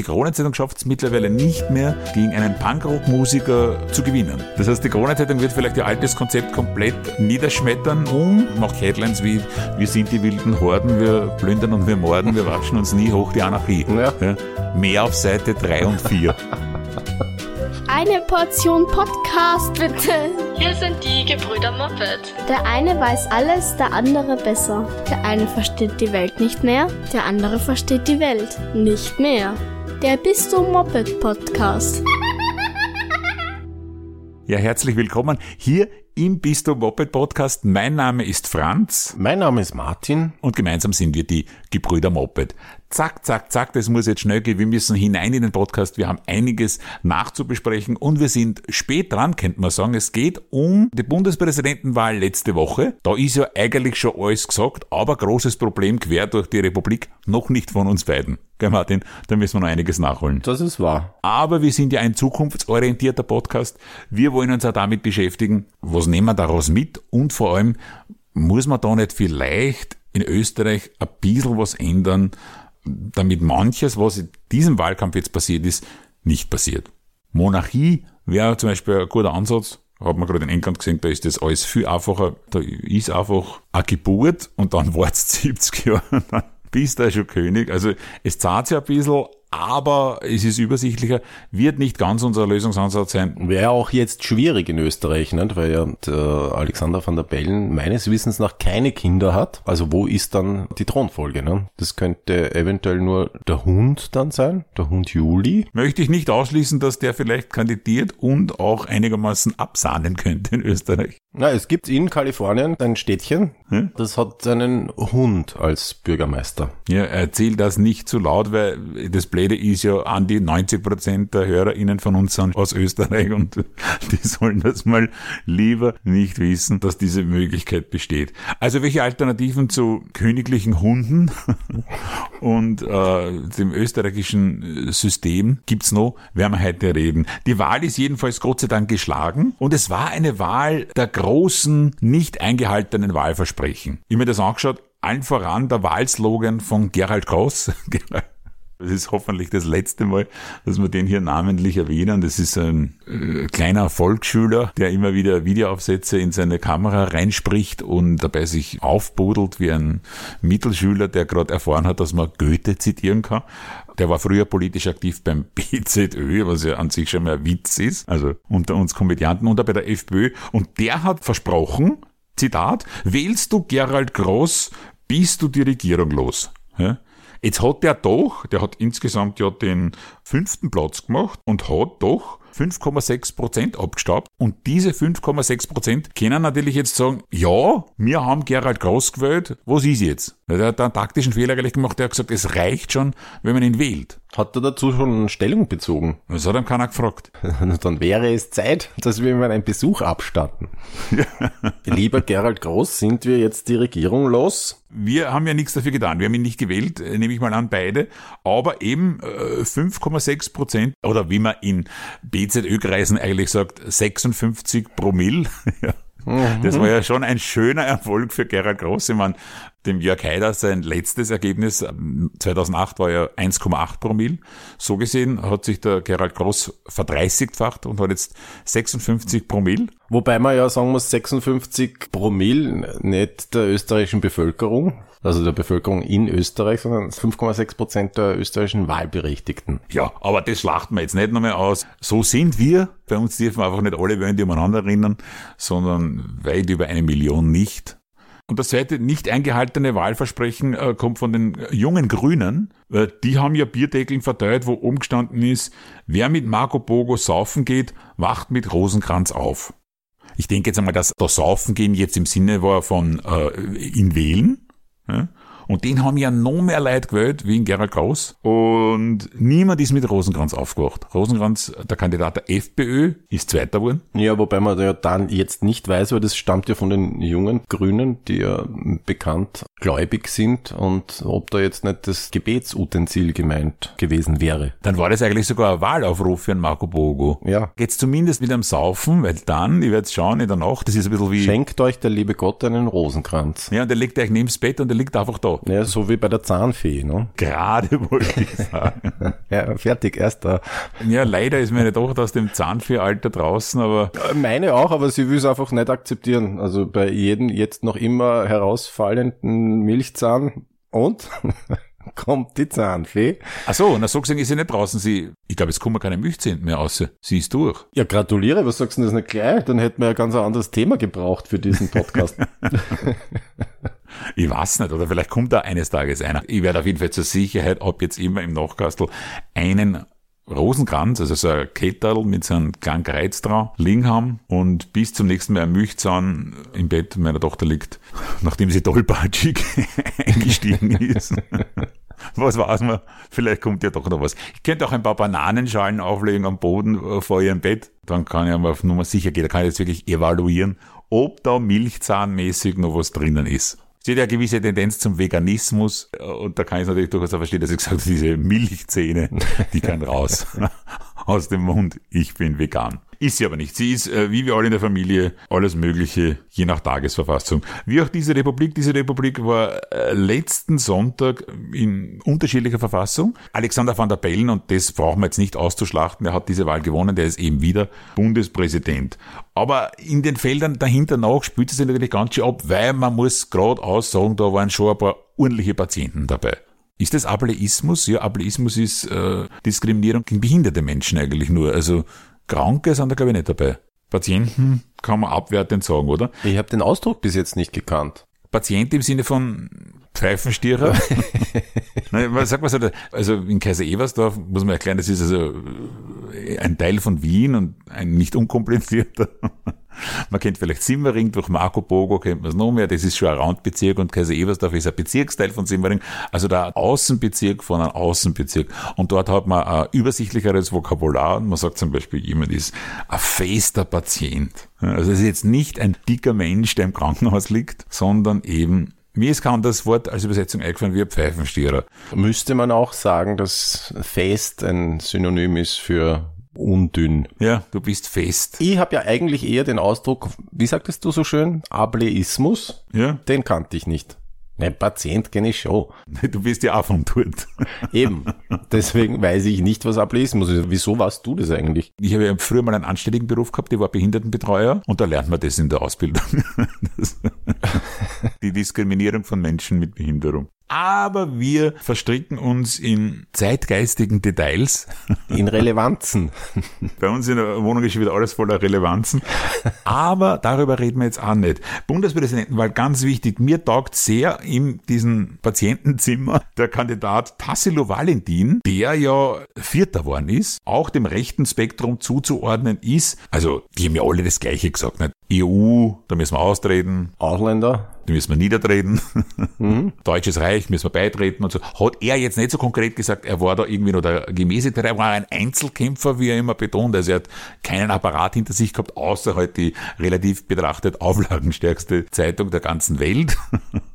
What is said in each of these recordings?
Die Kronenzeitung schafft es mittlerweile nicht mehr, gegen einen Punkrock-Musiker zu gewinnen. Das heißt, die Kronenzeitung wird vielleicht ihr altes Konzept komplett niederschmettern und macht Headlines wie wir sind die wilden Horden, wir plündern und wir morden, wir watschen uns nie hoch die Anarchie. Ja. Ja. Mehr auf Seite 3 und 4. Eine Portion Podcast, bitte. Hier sind die Gebrüder Moppet. Der eine weiß alles, der andere besser. Der eine versteht die Welt nicht mehr, der andere versteht die Welt nicht mehr. Der Bist du Moped Podcast. Ja, herzlich willkommen hier im Bisto Moped Podcast. Mein Name ist Franz. Mein Name ist Martin. Und gemeinsam sind wir die Gebrüder Moped. Zack, zack, zack, das muss jetzt schnell gehen. Wir müssen hinein in den Podcast. Wir haben einiges nachzubesprechen und wir sind spät dran, könnte man sagen. Es geht um die Bundespräsidentenwahl letzte Woche. Da ist ja eigentlich schon alles gesagt, aber großes Problem quer durch die Republik, noch nicht von uns beiden. Gell, Martin? Da müssen wir noch einiges nachholen. Das ist wahr. Aber wir sind ja ein zukunftsorientierter Podcast. Wir wollen uns auch damit beschäftigen, was nehmen wir daraus mit und vor allem, muss man da nicht vielleicht in Österreich ein bisschen was ändern, damit manches, was in diesem Wahlkampf jetzt passiert ist, nicht passiert. Monarchie wäre zum Beispiel ein guter Ansatz. Hat man gerade in England gesehen, da ist das alles viel einfacher. Da ist einfach eine Geburt und dann wartest 70 Jahre dann bist du schon König. Also es zahlt sich ein bisschen, aber es ist übersichtlicher, wird nicht ganz unser Lösungsansatz sein. Wäre auch jetzt schwierig in Österreich, nicht? weil ja der Alexander van der Bellen meines Wissens nach keine Kinder hat. Also wo ist dann die Thronfolge? Ne? Das könnte eventuell nur der Hund dann sein, der Hund Juli. Möchte ich nicht ausschließen, dass der vielleicht kandidiert und auch einigermaßen absahnen könnte in Österreich. Na, es gibt in Kalifornien ein Städtchen, hm? das hat seinen Hund als Bürgermeister. Ja, erzähl das nicht zu laut, weil das Blöde ist ja, an die 90 Prozent der HörerInnen von uns sind aus Österreich und die sollen das mal lieber nicht wissen, dass diese Möglichkeit besteht. Also welche Alternativen zu königlichen Hunden und äh, dem österreichischen System gibt's noch, werden wir heute reden. Die Wahl ist jedenfalls Gott sei Dank geschlagen und es war eine Wahl der großen, nicht eingehaltenen Wahlversprechen. Ich mir das angeschaut, allen voran der Wahlslogan von Gerald Gross. Das ist hoffentlich das letzte Mal, dass wir den hier namentlich erwähnen. Das ist ein äh, kleiner Volksschüler, der immer wieder Videoaufsätze in seine Kamera reinspricht und dabei sich aufbudelt wie ein Mittelschüler, der gerade erfahren hat, dass man Goethe zitieren kann. Der war früher politisch aktiv beim BZÖ, was ja an sich schon mal ein Witz ist, also unter uns Komödianten und bei der FPÖ. Und der hat versprochen, Zitat, wählst du Gerald Groß, bist du die Regierung los. Jetzt hat der doch, der hat insgesamt ja den fünften Platz gemacht und hat doch 5,6 Prozent abgestaubt. Und diese 5,6 Prozent können natürlich jetzt sagen, ja, wir haben Gerald Groß gewählt, was ist jetzt? Der hat einen taktischen Fehler eigentlich gemacht, der hat gesagt, es reicht schon, wenn man ihn wählt. Hat er dazu schon Stellung bezogen? Das hat ihm keiner gefragt. Dann wäre es Zeit, dass wir ihm einen Besuch abstatten. Lieber Gerald Groß, sind wir jetzt die Regierung los? Wir haben ja nichts dafür getan. Wir haben ihn nicht gewählt, äh, nehme ich mal an, beide. Aber eben äh, 5,6 Prozent, oder wie man in BZÖ-Kreisen eigentlich sagt, 56 Promille. Das war ja schon ein schöner Erfolg für Gerald Groß. Ich meine, dem Jörg Haider sein letztes Ergebnis 2008 war ja 1,8 Promille. So gesehen hat sich der Gerald Groß verdreißigfacht und hat jetzt 56 Promille. Wobei man ja sagen muss, 56 Promille nicht der österreichischen Bevölkerung, also der Bevölkerung in Österreich, sondern 5,6 Prozent der österreichischen Wahlberechtigten. Ja, aber das schlachten wir jetzt nicht nochmal aus. So sind wir. Bei uns dürfen wir einfach nicht alle die umeinander rennen, sondern weit über eine Million nicht. Und das zweite nicht eingehaltene Wahlversprechen äh, kommt von den jungen Grünen. Äh, die haben ja Bierdeckeln verteilt, wo umgestanden ist, wer mit Marco Bogo saufen geht, wacht mit Rosenkranz auf. Ich denke jetzt einmal, dass das Saufen gehen jetzt im Sinne war von äh, in wählen. Ja? Und den haben ja noch mehr Leute gewählt, wie in Gerald Kraus. Und niemand ist mit Rosenkranz aufgewacht. Rosenkranz, der Kandidat der FPÖ, ist Zweiter geworden. Ja, wobei man ja dann jetzt nicht weiß, weil das stammt ja von den jungen Grünen, die ja bekannt gläubig sind und ob da jetzt nicht das Gebetsutensil gemeint gewesen wäre. Dann war das eigentlich sogar ein Wahlaufruf für einen Marco Bogo. Ja. Geht's zumindest mit einem Saufen, weil dann, ich werde schauen in der Nacht, das ist ein bisschen wie... Schenkt euch der liebe Gott einen Rosenkranz. Ja, und der liegt euch neben das Bett und der liegt einfach da. Ja, so wie bei der Zahnfee, ne? Gerade wollte ich sagen. Ja, fertig, erster. ja, leider ist meine Tochter aus dem Zahnfee-Alter draußen, aber Meine auch, aber sie will es einfach nicht akzeptieren. Also bei jedem jetzt noch immer herausfallenden Milchzahn und kommt die Zahnfee. ach so, na so gesehen ist sie nicht draußen. Sie, ich glaube, es kommen keine Milchzähne mehr raus. Sie ist durch. Ja, gratuliere, was sagst du denn das nicht gleich? Dann hätten wir ja ganz ein anderes Thema gebraucht für diesen Podcast. Ich weiß nicht, oder vielleicht kommt da eines Tages einer. Ich werde auf jeden Fall zur Sicherheit ab jetzt immer im Nachkastel einen Rosenkranz, also so ein Kettel mit so einem kleinen Kreuz dran, liegen haben und bis zum nächsten Mal ein Milchzahn im Bett meiner Tochter liegt, nachdem sie tollpatschig eingestiegen ist. Was weiß man? Vielleicht kommt ja doch noch was. Ich könnte auch ein paar Bananenschalen auflegen am Boden äh, vor ihrem Bett. Dann kann ich mal auf Nummer sicher gehen. Da kann ich jetzt wirklich evaluieren, ob da milchzahnmäßig noch was drinnen ist. Sie hat ja eine gewisse Tendenz zum Veganismus äh, und da kann ich es natürlich durchaus auch verstehen, dass ich gesagt habe, diese Milchzähne, die kann raus aus dem Mund. Ich bin vegan. Ist sie aber nicht. Sie ist, äh, wie wir alle in der Familie, alles Mögliche, je nach Tagesverfassung. Wie auch diese Republik. Diese Republik war äh, letzten Sonntag in unterschiedlicher Verfassung. Alexander van der Bellen, und das brauchen wir jetzt nicht auszuschlachten, der hat diese Wahl gewonnen, der ist eben wieder Bundespräsident. Aber in den Feldern dahinter nach spielt es sich natürlich ganz schön ab, weil man muss gerade aussagen, da waren schon ein paar ordentliche Patienten dabei. Ist das Ableismus? Ja, Ableismus ist äh, Diskriminierung gegen behinderte Menschen eigentlich nur. Also Kranke sind da glaube ich nicht dabei. Patienten kann man abwertend sagen, oder? Ich habe den Ausdruck bis jetzt nicht gekannt. Patient im Sinne von Pfeifenstierer. Sagt man so? Also in Kaiser Eversdorf muss man erklären, das ist also ein Teil von Wien und ein nicht unkomplizierter. Man kennt vielleicht Simmering, durch Marco Bogo kennt man es noch mehr, das ist schon ein Randbezirk und Kaiser Eversdorf ist ein Bezirksteil von Simmering, also der Außenbezirk von einem Außenbezirk. Und dort hat man ein übersichtlicheres Vokabular und man sagt zum Beispiel, jemand ist ein fester Patient. Also es ist jetzt nicht ein dicker Mensch, der im Krankenhaus liegt, sondern eben mir ist kaum das Wort als Übersetzung eingefallen wie ein Pfeifenstierer. Müsste man auch sagen, dass fest ein Synonym ist für undünn. Ja, du bist fest. Ich habe ja eigentlich eher den Ausdruck, wie sagtest du so schön, Ableismus. Ja, Den kannte ich nicht. Ne, Patient kenne ich schon. du bist ja auch von dort. Eben. Deswegen weiß ich nicht, was Ableismus ist. Wieso warst du das eigentlich? Ich habe ja früher mal einen anständigen Beruf gehabt, ich war Behindertenbetreuer und da lernt man das in der Ausbildung. Die Diskriminierung von Menschen mit Behinderung. Aber wir verstricken uns in zeitgeistigen Details. In Relevanzen. Bei uns in der Wohnung ist schon wieder alles voller Relevanzen. Aber darüber reden wir jetzt auch nicht. Bundespräsidenten, weil ganz wichtig, mir taugt sehr in diesem Patientenzimmer der Kandidat Tassilo Valentin, der ja Vierter worden ist, auch dem rechten Spektrum zuzuordnen ist. Also, die haben ja alle das Gleiche gesagt, nicht? EU, da müssen wir austreten, Ausländer. Da müssen wir niedertreten. Deutsches Reich müssen wir beitreten und so. Hat er jetzt nicht so konkret gesagt, er war da irgendwie noch der Gemäßigte, er war ein Einzelkämpfer, wie er immer betont. Also er hat keinen Apparat hinter sich gehabt, außer halt die relativ betrachtet auflagenstärkste Zeitung der ganzen Welt.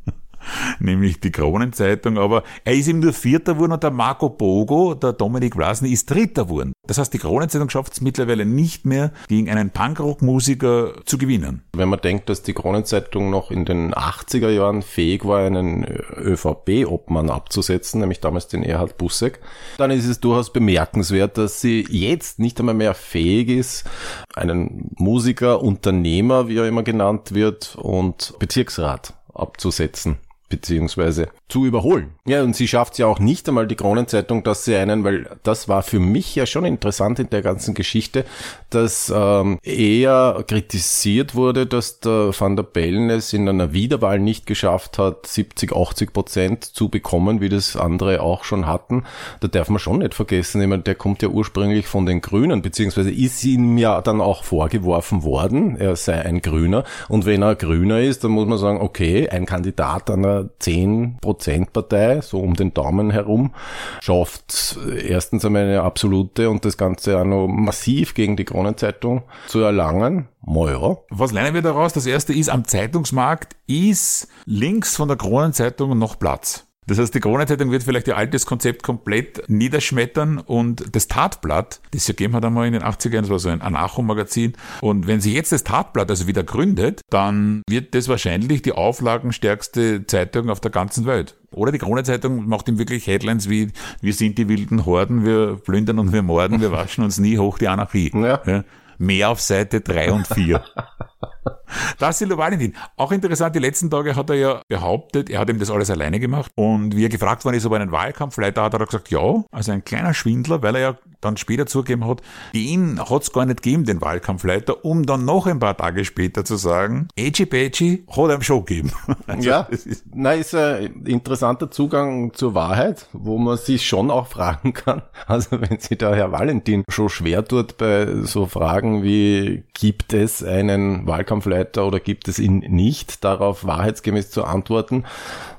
nämlich die Kronenzeitung, aber er ist ihm nur Vierter geworden und der Marco Bogo, der Dominik Vlasny, ist Dritter geworden. Das heißt, die Kronenzeitung schafft es mittlerweile nicht mehr, gegen einen Punkrock-Musiker zu gewinnen. Wenn man denkt, dass die Kronenzeitung noch in den 80er Jahren fähig war, einen ÖVP-Obmann abzusetzen, nämlich damals den Erhard Busseck, dann ist es durchaus bemerkenswert, dass sie jetzt nicht einmal mehr fähig ist, einen Musiker, Unternehmer, wie er immer genannt wird, und Bezirksrat abzusetzen beziehungsweise zu überholen. Ja, und sie schafft ja auch nicht einmal die Kronenzeitung, dass sie einen, weil das war für mich ja schon interessant in der ganzen Geschichte, dass ähm, eher kritisiert wurde, dass der Van der Bellen es in einer Wiederwahl nicht geschafft hat, 70, 80 Prozent zu bekommen, wie das andere auch schon hatten. Da darf man schon nicht vergessen, ich meine, der kommt ja ursprünglich von den Grünen, beziehungsweise ist ihm ja dann auch vorgeworfen worden, er sei ein Grüner. Und wenn er Grüner ist, dann muss man sagen, okay, ein Kandidat einer 10%-Partei, so um den Daumen herum, schafft erstens einmal eine absolute und das Ganze auch noch massiv gegen die Kronenzeitung zu erlangen. Moira. Was lernen wir daraus? Das erste ist, am Zeitungsmarkt ist links von der Kronenzeitung noch Platz. Das heißt, die Kronenzeitung wird vielleicht ihr altes Konzept komplett niederschmettern und das Tatblatt, das es gegeben hat einmal in den 80ern, das war so ein Anarcho-Magazin. Und wenn sie jetzt das Tatblatt also wieder gründet, dann wird das wahrscheinlich die auflagenstärkste Zeitung auf der ganzen Welt. Oder die Krone-Zeitung macht ihm wirklich Headlines wie, wir sind die wilden Horden, wir plündern und wir morden, wir waschen uns nie hoch die Anarchie. Ja. Ja. Mehr auf Seite drei und vier. Das ist Valentin. Auch interessant, die letzten Tage hat er ja behauptet, er hat ihm das alles alleine gemacht. Und wie er gefragt worden ist, ob er einen Wahlkampf leitet, hat er gesagt, ja. Also ein kleiner Schwindler, weil er ja dann später zugegeben hat, ihn hat es gar nicht gegeben, den Wahlkampfleiter, um dann noch ein paar Tage später zu sagen, Edgy Badgy hat er ihm schon gegeben. Also ja, ist, na, ist ein interessanter Zugang zur Wahrheit, wo man sich schon auch fragen kann. Also wenn sich der Herr Valentin schon schwer tut bei so Fragen wie, gibt es einen Wahlkampfleiter oder gibt es ihn nicht, darauf wahrheitsgemäß zu antworten,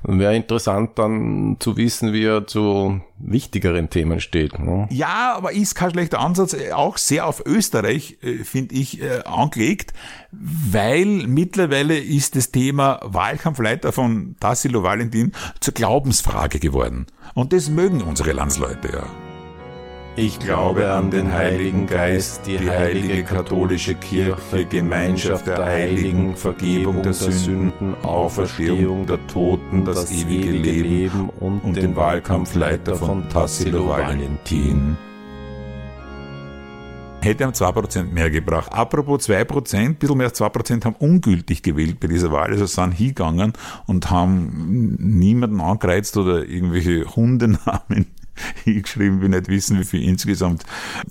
wäre interessant dann zu wissen, wie er zu wichtigeren Themen steht. Ne? Ja, aber ist kein schlechter Ansatz, äh, auch sehr auf Österreich, äh, finde ich, äh, angelegt, weil mittlerweile ist das Thema Wahlkampfleiter von Tassilo Valentin zur Glaubensfrage geworden. Und das mögen unsere Landsleute ja. Ich glaube an den Heiligen Geist, die heilige katholische Kirche, Gemeinschaft der Heiligen, Vergebung der Sünden, Auferstehung der Toten, das ewige Leben und den Wahlkampfleiter von Tassilo Valentin. Hätte ihm 2% mehr gebracht. Apropos 2%, ein bisschen mehr als 2% haben ungültig gewählt bei dieser Wahl, also sind hingegangen und haben niemanden angereizt oder irgendwelche Hundenamen hingeschrieben, will nicht wissen, wie viel insgesamt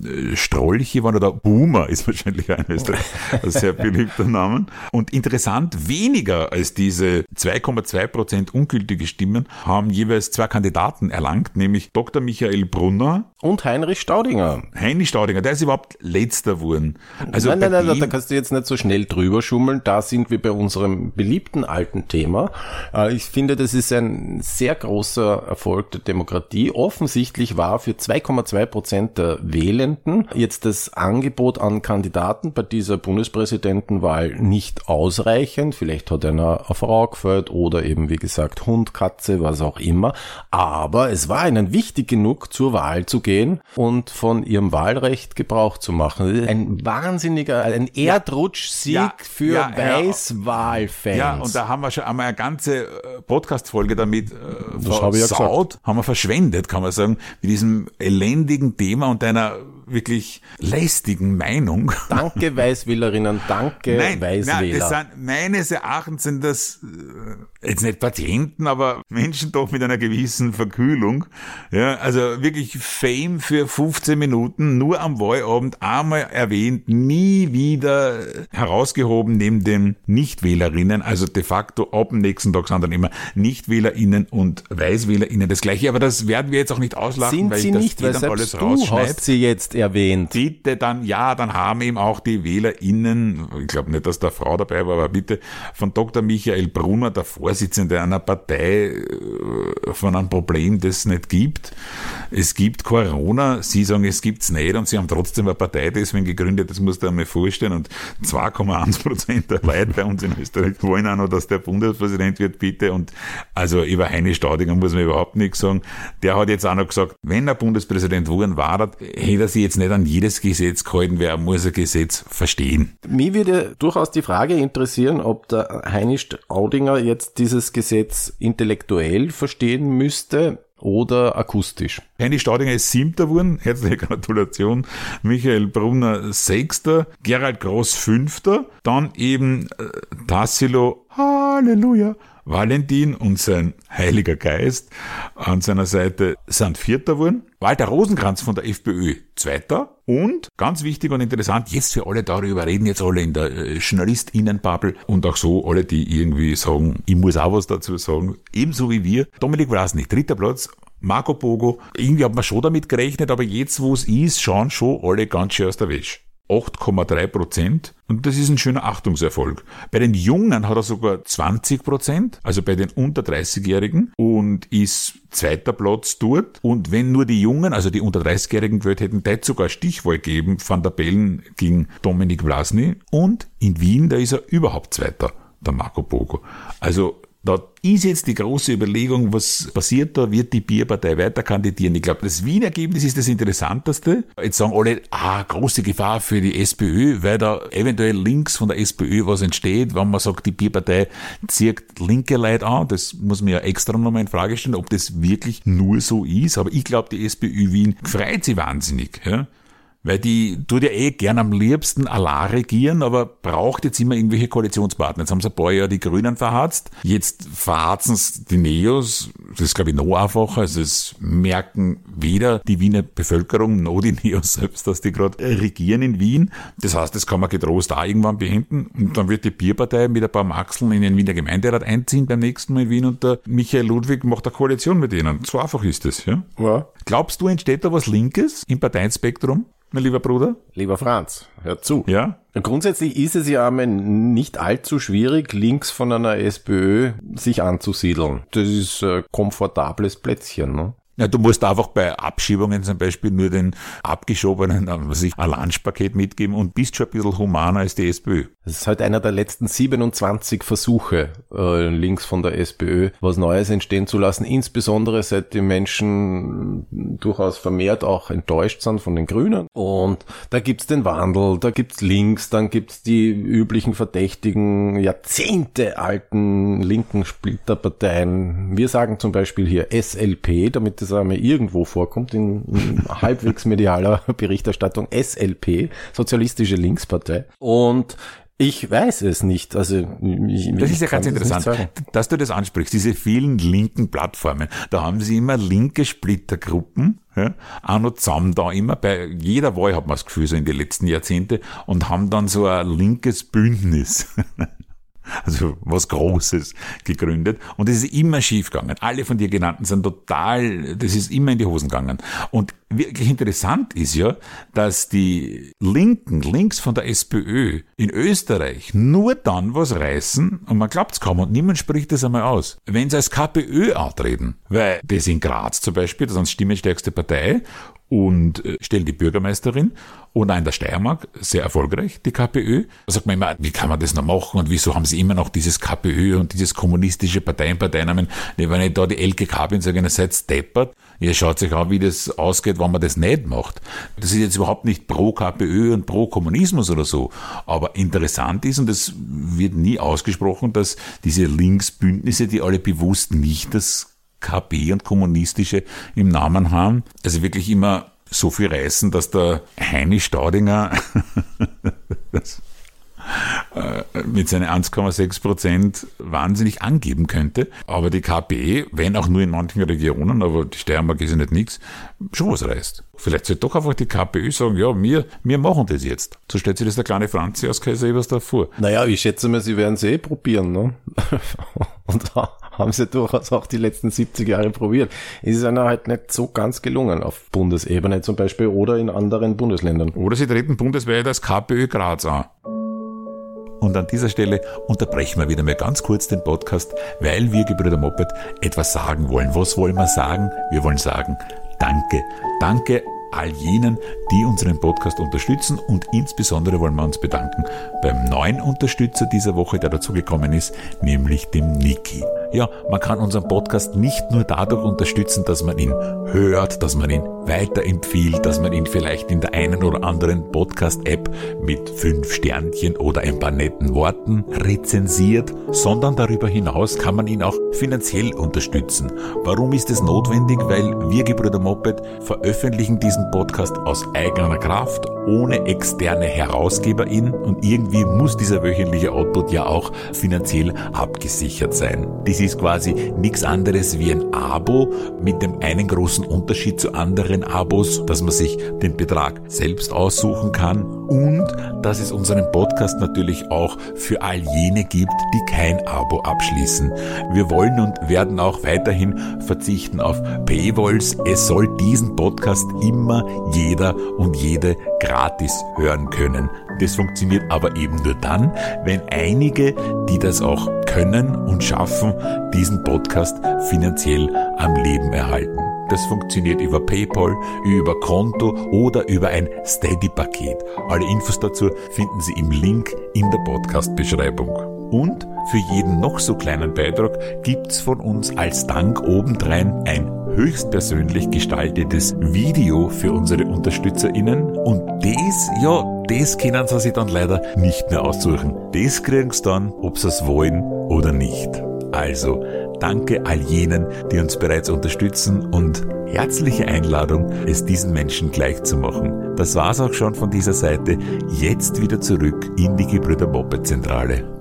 äh, Strolche waren oder Boomer ist wahrscheinlich ein Österreich, ein sehr beliebter Name. Und interessant, weniger als diese 2,2 Prozent ungültige Stimmen haben jeweils zwei Kandidaten erlangt, nämlich Dr. Michael Brunner, Und Heinrich Staudinger. Heini Staudinger, der ist überhaupt letzter geworden. Also nein, nein, nein, dem- da kannst du jetzt nicht so schnell drüber schummeln. Da sind wir bei unserem beliebten alten Thema. Äh, Ich finde, das ist ein sehr großer Erfolg der Demokratie. Offensichtlich war für 2,2 Prozent der Wählenden jetzt das Angebot an Kandidaten bei dieser Bundespräsidentenwahl nicht ausreichend. Vielleicht hat einer eine Frau gefällt oder eben, wie gesagt, Hund, Katze, was auch immer. Aber es war ihnen wichtig genug, zur Wahl zu gehen und von ihrem Wahlrecht Gebrauch zu machen. Ein wahnsinniger, ein Erdrutschsieg Ja, für ja. Weißwahlfans. Ja, und da haben wir schon einmal eine ganze äh, Podcast-Folge damit äh, habe ich ja versaut, haben wir verschwendet, kann man sagen, mit diesem elendigen Thema und einer wirklich lästigen Meinung. Danke Weißwählerinnen, danke Nein, nein, Weißwähler. das sind, meines Erachtens sind das äh, jetzt nicht Patienten, aber Menschen doch mit einer gewissen Verkühlung. Ja, also wirklich Fame für 15 Minuten, nur am Wahlabend einmal erwähnt, nie wieder herausgehoben neben den Nichtwählerinnen, also de facto ab dem nächsten Tag sind dann immer Nichtwählerinnen und Weißwählerinnen das gleiche, aber das werden wir jetzt auch nicht auslachen, Sind weil sie ich das nicht, weil selbst alles du hast sie jetzt erwähnt. bitte dann, ja, dann haben eben auch die WählerInnen, ich glaube nicht, dass da Frau dabei war, aber bitte von Dr. Michael Brunner, der Vorsitzende einer Partei, äh, von einem Problem, das es nicht gibt. Es gibt Corona, Sie sagen, es gibt's nicht und Sie haben trotzdem eine Partei deswegen gegründet, das musst du dir einmal vorstellen und 2,1 Prozent der Leute bei uns in Österreich wollen auch noch, dass der Bundespräsident wird, bitte und also über Heine Staudinger muss man überhaupt nichts sagen. Der hat jetzt auch noch gesagt, wenn er Bundespräsident geworden war, hätte er sich jetzt nicht an jedes Gesetz gehalten, wer muss ein Gesetz verstehen. Mich würde durchaus die Frage interessieren, ob der Heini Staudinger jetzt dieses Gesetz intellektuell verstehen müsste oder akustisch. Heini Staudinger ist siebter geworden, herzliche Gratulation. Michael Brunner sechster, Gerald Groß fünfter, dann eben äh, Tassilo, Halleluja, Valentin und sein Heiliger Geist an seiner Seite sind Vierter geworden. Walter Rosenkranz von der FPÖ Zweiter. Und ganz wichtig und interessant, jetzt für alle darüber reden, jetzt alle in der äh, JournalistInnenbubble und auch so alle, die irgendwie sagen, ich muss auch was dazu sagen, ebenso wie wir. Dominik Vlasnik, dritter Platz, Marco Bogo, irgendwie hat man schon damit gerechnet, aber jetzt, wo es ist, schauen schon alle ganz schön aus der Wäsche. 8,3 Prozent. Und das ist ein schöner Achtungserfolg. Bei den Jungen hat er sogar 20 Prozent, also bei den unter 30-Jährigen und ist zweiter Platz dort. Und wenn nur die Jungen, also die unter 30-Jährigen gewählt hätten, da sogar Stichwahl gegeben, Van der Bellen gegen Dominik Vlasny. Und in Wien, da ist er überhaupt zweiter, der Marco Bogo. Also da ist jetzt die große Überlegung, was passiert da, wird die Bierpartei weiter kandidieren? Ich glaube, das Wien-Ergebnis ist das Interessanteste. Jetzt sagen alle, ah, große Gefahr für die SPÖ, weil da eventuell links von der SPÖ was entsteht, wenn man sagt, die Bierpartei zieht linke Leute an. Das muss man ja extra nochmal in Frage stellen, ob das wirklich nur so ist. Aber ich glaube, die SPÖ Wien freut sich wahnsinnig. Ja? Weil die tut ja eh gern am liebsten allein regieren, aber braucht jetzt immer irgendwelche Koalitionspartner. Jetzt haben sie ein paar Jahre die Grünen verharzt. Jetzt verharzen es die Neos. Das ist, glaube ich, noch einfacher. Also es merken weder die Wiener Bevölkerung noch die Neos selbst, dass die gerade regieren in Wien. Das heißt, das kann man getrost da irgendwann beenden. Und dann wird die Bierpartei mit ein paar Maxeln in den Wiener Gemeinderat einziehen beim nächsten Mal in Wien und der Michael Ludwig macht eine Koalition mit ihnen. So einfach ist das, ja? ja. Glaubst du, entsteht da was Linkes im Parteienspektrum? Mein lieber Bruder? Lieber Franz, hör zu. Ja? Grundsätzlich ist es ja nicht allzu schwierig, links von einer SPÖ sich anzusiedeln. Das ist ein komfortables Plätzchen. Ne? Ja, du musst einfach bei Abschiebungen zum Beispiel nur den abgeschobenen, was ich, ein Lunchpaket mitgeben und bist schon ein bisschen humaner als die SPÖ. Das ist halt einer der letzten 27 Versuche äh, links von der SPÖ, was Neues entstehen zu lassen, insbesondere seit die Menschen durchaus vermehrt auch enttäuscht sind von den Grünen. Und da gibt's den Wandel, da gibt's links, dann gibt's die üblichen verdächtigen, Jahrzehnte alten linken Splitterparteien. Wir sagen zum Beispiel hier SLP, damit das einmal irgendwo vorkommt, in, in halbwegs medialer Berichterstattung, SLP, Sozialistische Linkspartei. Und ich weiß es nicht. Also ich, das ist ja ganz interessant, dass du das ansprichst. Diese vielen linken Plattformen, da haben sie immer linke Splittergruppen, ja, auch noch zusammen da immer. Bei jeder Wahl hat man das Gefühl so in den letzten Jahrzehnten und haben dann so ein linkes Bündnis. also was Großes gegründet. Und es ist immer schief gegangen. Alle von dir genannten sind total, das ist immer in die Hosen gegangen. Und wirklich interessant ist ja, dass die Linken, links von der SPÖ in Österreich nur dann was reißen, und man glaubt es kaum, und niemand spricht das einmal aus, wenn sie als KPÖ antreten. Weil das in Graz zum Beispiel, das ist die stimmenstärkste Partei, und äh, stellen die Bürgermeisterin und auch in der Steiermark sehr erfolgreich, die KPÖ. Da sagt man immer, wie kann man das noch machen und wieso haben sie immer noch dieses KPÖ und dieses kommunistische Parteien, Parteinamen. Wenn ich da die LKK bin, sage ich, ihr seid deppert. Ihr schaut sich an, wie das ausgeht, wenn man das nicht macht. Das ist jetzt überhaupt nicht pro KPÖ und pro Kommunismus oder so. Aber interessant ist, und das wird nie ausgesprochen, dass diese Linksbündnisse, die alle bewusst nicht das KB und Kommunistische im Namen haben. Also wirklich immer so viel reißen, dass der Heini Staudinger äh, mit seinen 1,6 Prozent wahnsinnig angeben könnte. Aber die KP, wenn auch nur in manchen Regionen, aber die Steiermark ist ja nicht nichts, schon was reißt. Vielleicht sollte doch einfach die KPÖ sagen, ja, wir, wir machen das jetzt. So stellt sich das der kleine Franzi aus Kaiser Ebersdorf vor. Naja, ich schätze mal, sie werden es eh probieren, ne? Und haben sie durchaus auch die letzten 70 Jahre probiert. Es ist einer halt nicht so ganz gelungen auf Bundesebene zum Beispiel oder in anderen Bundesländern. Oder sie treten bundesweit als KPÖ Graz an. Und an dieser Stelle unterbrechen wir wieder mal ganz kurz den Podcast, weil wir Gebrüder Moped etwas sagen wollen. Was wollen wir sagen? Wir wollen sagen, danke. Danke all jenen, die unseren Podcast unterstützen und insbesondere wollen wir uns bedanken beim neuen Unterstützer dieser Woche, der dazugekommen ist, nämlich dem Niki. Ja, man kann unseren Podcast nicht nur dadurch unterstützen, dass man ihn hört, dass man ihn weiterempfiehlt, dass man ihn vielleicht in der einen oder anderen Podcast-App mit fünf Sternchen oder ein paar netten Worten rezensiert, sondern darüber hinaus kann man ihn auch finanziell unterstützen. Warum ist es notwendig? Weil wir Gebrüder Moped veröffentlichen diesen Podcast aus eigener Kraft, ohne externe HerausgeberInnen und irgendwie muss dieser wöchentliche Output ja auch finanziell abgesichert sein. Dies ist quasi nichts anderes wie ein Abo mit dem einen großen Unterschied zu anderen Abos, dass man sich den Betrag selbst aussuchen kann und dass es unseren Podcast natürlich auch für all jene gibt, die kein Abo abschließen. Wir wollen und werden auch weiterhin verzichten auf Paywalls. Es soll diesen Podcast immer jeder und jede gratis hören können. Das funktioniert aber eben nur dann, wenn einige, die das auch können und schaffen, diesen Podcast finanziell am Leben erhalten. Das funktioniert über PayPal, über Konto oder über ein Steady-Paket. Alle Infos dazu finden Sie im Link in der Podcast-Beschreibung. Und für jeden noch so kleinen Beitrag gibt's von uns als Dank obendrein ein höchstpersönlich gestaltetes Video für unsere UnterstützerInnen. Und das, ja, das können sie sich dann leider nicht mehr aussuchen. Das kriegen sie dann, ob sie es wollen oder nicht. Also, danke all jenen, die uns bereits unterstützen und herzliche Einladung, es diesen Menschen gleich zu machen. Das war's auch schon von dieser Seite. Jetzt wieder zurück in die Gebrüder Moped Zentrale.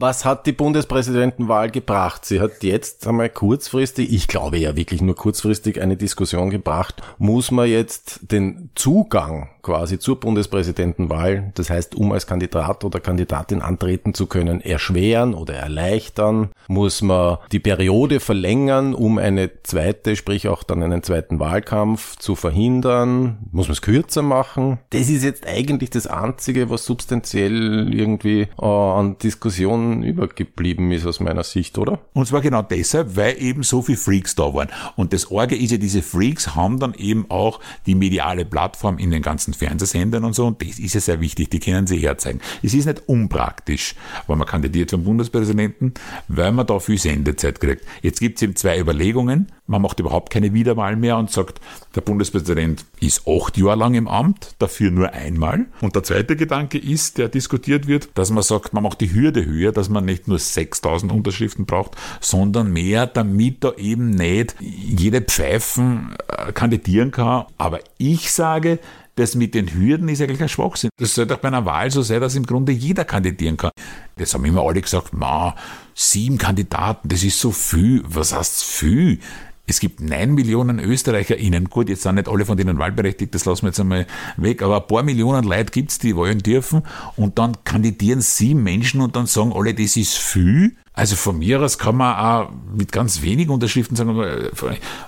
Was hat die Bundespräsidentenwahl gebracht? Sie hat jetzt einmal kurzfristig, ich glaube ja wirklich nur kurzfristig, eine Diskussion gebracht. Muss man jetzt den Zugang quasi zur Bundespräsidentenwahl, das heißt, um als Kandidat oder Kandidatin antreten zu können, erschweren oder erleichtern? Muss man die Periode verlängern, um eine zweite, sprich auch dann einen zweiten Wahlkampf zu verhindern? Muss man es kürzer machen? Das ist jetzt eigentlich das Einzige, was substanziell irgendwie äh, an Diskussionen übergeblieben ist aus meiner Sicht, oder? Und zwar genau deshalb, weil eben so viele Freaks da waren. Und das Orge ist ja, diese Freaks haben dann eben auch die mediale Plattform in den ganzen Fernsehsendern und so. Und das ist ja sehr wichtig, die können sie herzeigen. Es ist nicht unpraktisch, weil man kandidiert den Bundespräsidenten, weil man da viel Sendezeit kriegt. Jetzt gibt es eben zwei Überlegungen. Man macht überhaupt keine Wiederwahl mehr und sagt, der Bundespräsident ist acht Jahre lang im Amt, dafür nur einmal. Und der zweite Gedanke ist, der diskutiert wird, dass man sagt, man macht die Hürde höher, dass man nicht nur 6000 Unterschriften braucht, sondern mehr, damit da eben nicht jede Pfeifen äh, kandidieren kann. Aber ich sage, das mit den Hürden ist eigentlich ein Schwachsinn. Das sollte auch bei einer Wahl so sein, dass im Grunde jeder kandidieren kann. Das haben immer alle gesagt, ma, sieben Kandidaten, das ist so viel. Was heißt viel? Es gibt neun Millionen ÖsterreicherInnen. Gut, jetzt sind nicht alle von denen wahlberechtigt, das lassen wir jetzt einmal weg, aber ein paar Millionen Leute gibt's, die wollen dürfen. Und dann kandidieren sieben Menschen und dann sagen alle, das ist viel. Also von mir aus kann man auch mit ganz wenig Unterschriften sagen,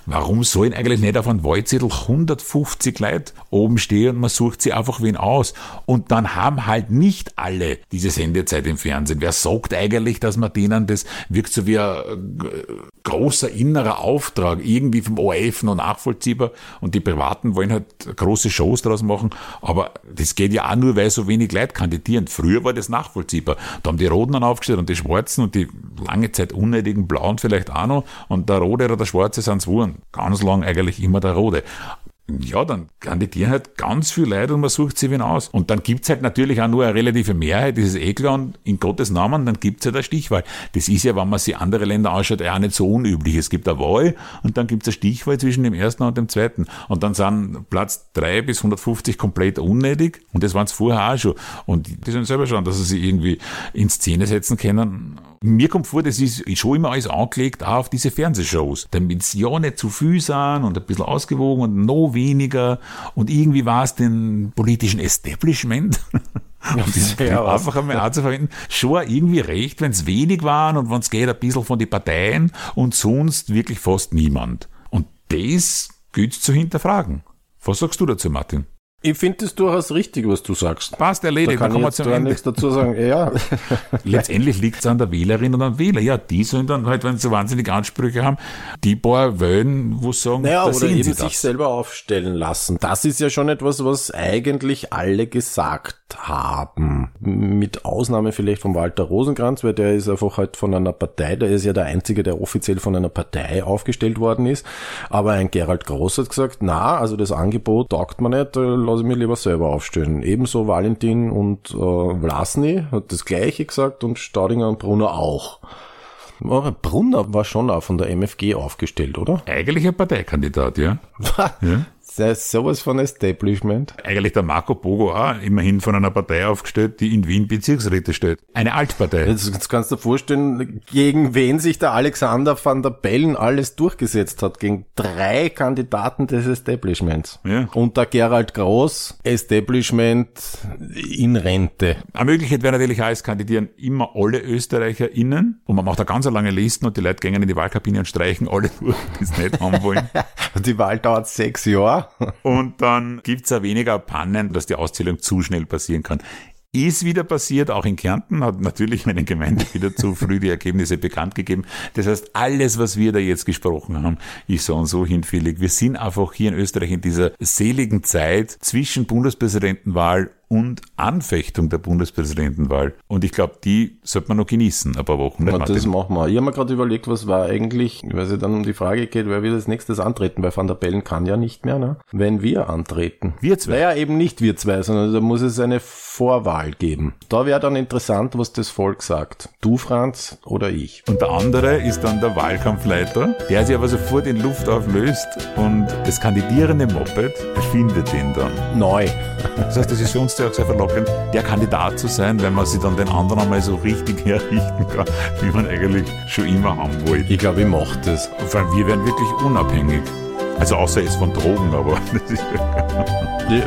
warum sollen eigentlich nicht auf einem Wahlzettel 150 Leute oben stehen und man sucht sie einfach wen aus. Und dann haben halt nicht alle diese Sendezeit im Fernsehen. Wer sagt eigentlich, dass man denen das wirkt so wie ein äh, großer innerer Auftrag, irgendwie vom ORF noch nachvollziehbar und die Privaten wollen halt große Shows daraus machen, aber das geht ja auch nur, weil so wenig Leute kandidieren. Früher war das nachvollziehbar. Da haben die Roten dann aufgestellt und die Schwarzen und die lange Zeit unnötigen Blauen vielleicht auch noch und der Rote oder der Schwarze sind es Ganz lang eigentlich immer der Rote ja, dann kandidieren halt ganz viele Leute und man sucht sie wen aus. Und dann gibt's halt natürlich auch nur eine relative Mehrheit, das ist eh klar, und in Gottes Namen, dann gibt's halt eine Stichwahl. Das ist ja, wenn man sich andere Länder anschaut, auch nicht so unüblich. Es gibt eine Wahl und dann gibt's eine Stichwahl zwischen dem ersten und dem zweiten. Und dann sind Platz drei bis 150 komplett unnötig und das waren's vorher auch schon. Und die sind selber schon, dass sie sich irgendwie in Szene setzen können. Mir kommt vor, das ist schon immer alles angelegt auch auf diese Fernsehshows, damit sie ja nicht zu viel sind und ein bisschen ausgewogen und noch weniger und irgendwie war es den politischen Establishment, um ja, einfach einmal anzuverwenden, schon irgendwie recht, wenn es wenig waren und wenn es geht ein bisschen von den Parteien und sonst wirklich fast niemand. Und das gilt zu hinterfragen. Was sagst du dazu, Martin? Ich finde es durchaus richtig, was du sagst. Passt erledigt, da kann dann kommen wir zum Ende. nichts dazu sagen. Ja. Letztendlich liegt es an der Wählerin und am Wähler. Ja, die sollen dann halt, wenn sie wahnsinnig Ansprüche haben, die paar wählen, wo sie sagen, naja, oder eben sie sich selber aufstellen lassen. Das ist ja schon etwas, was eigentlich alle gesagt haben. Mit Ausnahme vielleicht von Walter Rosenkranz, weil der ist einfach halt von einer Partei, der ist ja der Einzige, der offiziell von einer Partei aufgestellt worden ist. Aber ein Gerald Groß hat gesagt, na, also das Angebot taugt man nicht, lasse ich mich lieber selber aufstellen. Ebenso Valentin und äh, Vlasny hat das gleiche gesagt und Staudinger und Brunner auch. Aber Brunner war schon auch von der MFG aufgestellt, oder? Eigentlich ein Parteikandidat, ja. ja. Sei sowas von Establishment. Eigentlich der Marco Bogo auch immerhin von einer Partei aufgestellt, die in Wien Bezirksräte stellt. Eine Altpartei. Jetzt, jetzt kannst du dir vorstellen, gegen wen sich der Alexander van der Bellen alles durchgesetzt hat. Gegen drei Kandidaten des Establishments. Ja. Und der Gerald Groß, Establishment in Rente. Eine Möglichkeit wäre natürlich auch, es kandidieren immer alle ÖsterreicherInnen und man macht da ganz lange Listen und die Leute gehen in die Wahlkabine und streichen alle durch, die es nicht haben wollen. die Wahl dauert sechs Jahre und dann gibt's ja weniger Pannen, dass die Auszählung zu schnell passieren kann. Ist wieder passiert, auch in Kärnten, hat natürlich meine Gemeinde wieder zu früh die Ergebnisse bekannt gegeben. Das heißt, alles, was wir da jetzt gesprochen haben, ist so und so hinfällig. Wir sind einfach hier in Österreich in dieser seligen Zeit zwischen Bundespräsidentenwahl und Anfechtung der Bundespräsidentenwahl. Und ich glaube, die sollte man noch genießen, ein paar Wochen. Nicht, das machen wir. Ich habe mir gerade überlegt, was war eigentlich, weil es dann um die Frage geht, wer will als nächstes antreten, weil Van der Bellen kann ja nicht mehr, ne? Wenn wir antreten. Wir zwei? Naja, eben nicht wir zwei, sondern da muss es eine Vorwahl geben. Da wäre dann interessant, was das Volk sagt. Du, Franz, oder ich. Und der andere ist dann der Wahlkampfleiter, der sich aber sofort in Luft auflöst und das kandidierende Moped erfindet ihn dann. Neu. Das heißt, das ist für uns ja auch sehr verlockend, der Kandidat zu sein, wenn man sich dann den anderen einmal so richtig herrichten kann, wie man eigentlich schon immer haben wollte. Ich glaube, ich mache das. Vor allem, wir werden wirklich unabhängig. Also außer jetzt von Drogen, aber das ist Ja,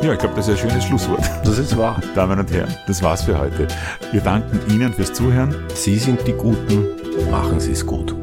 ja, ich glaube, das ist ein schönes Schlusswort. Das ist wahr. Damen und Herren, das war's für heute. Wir danken Ihnen fürs Zuhören. Sie sind die Guten. Machen Sie es gut.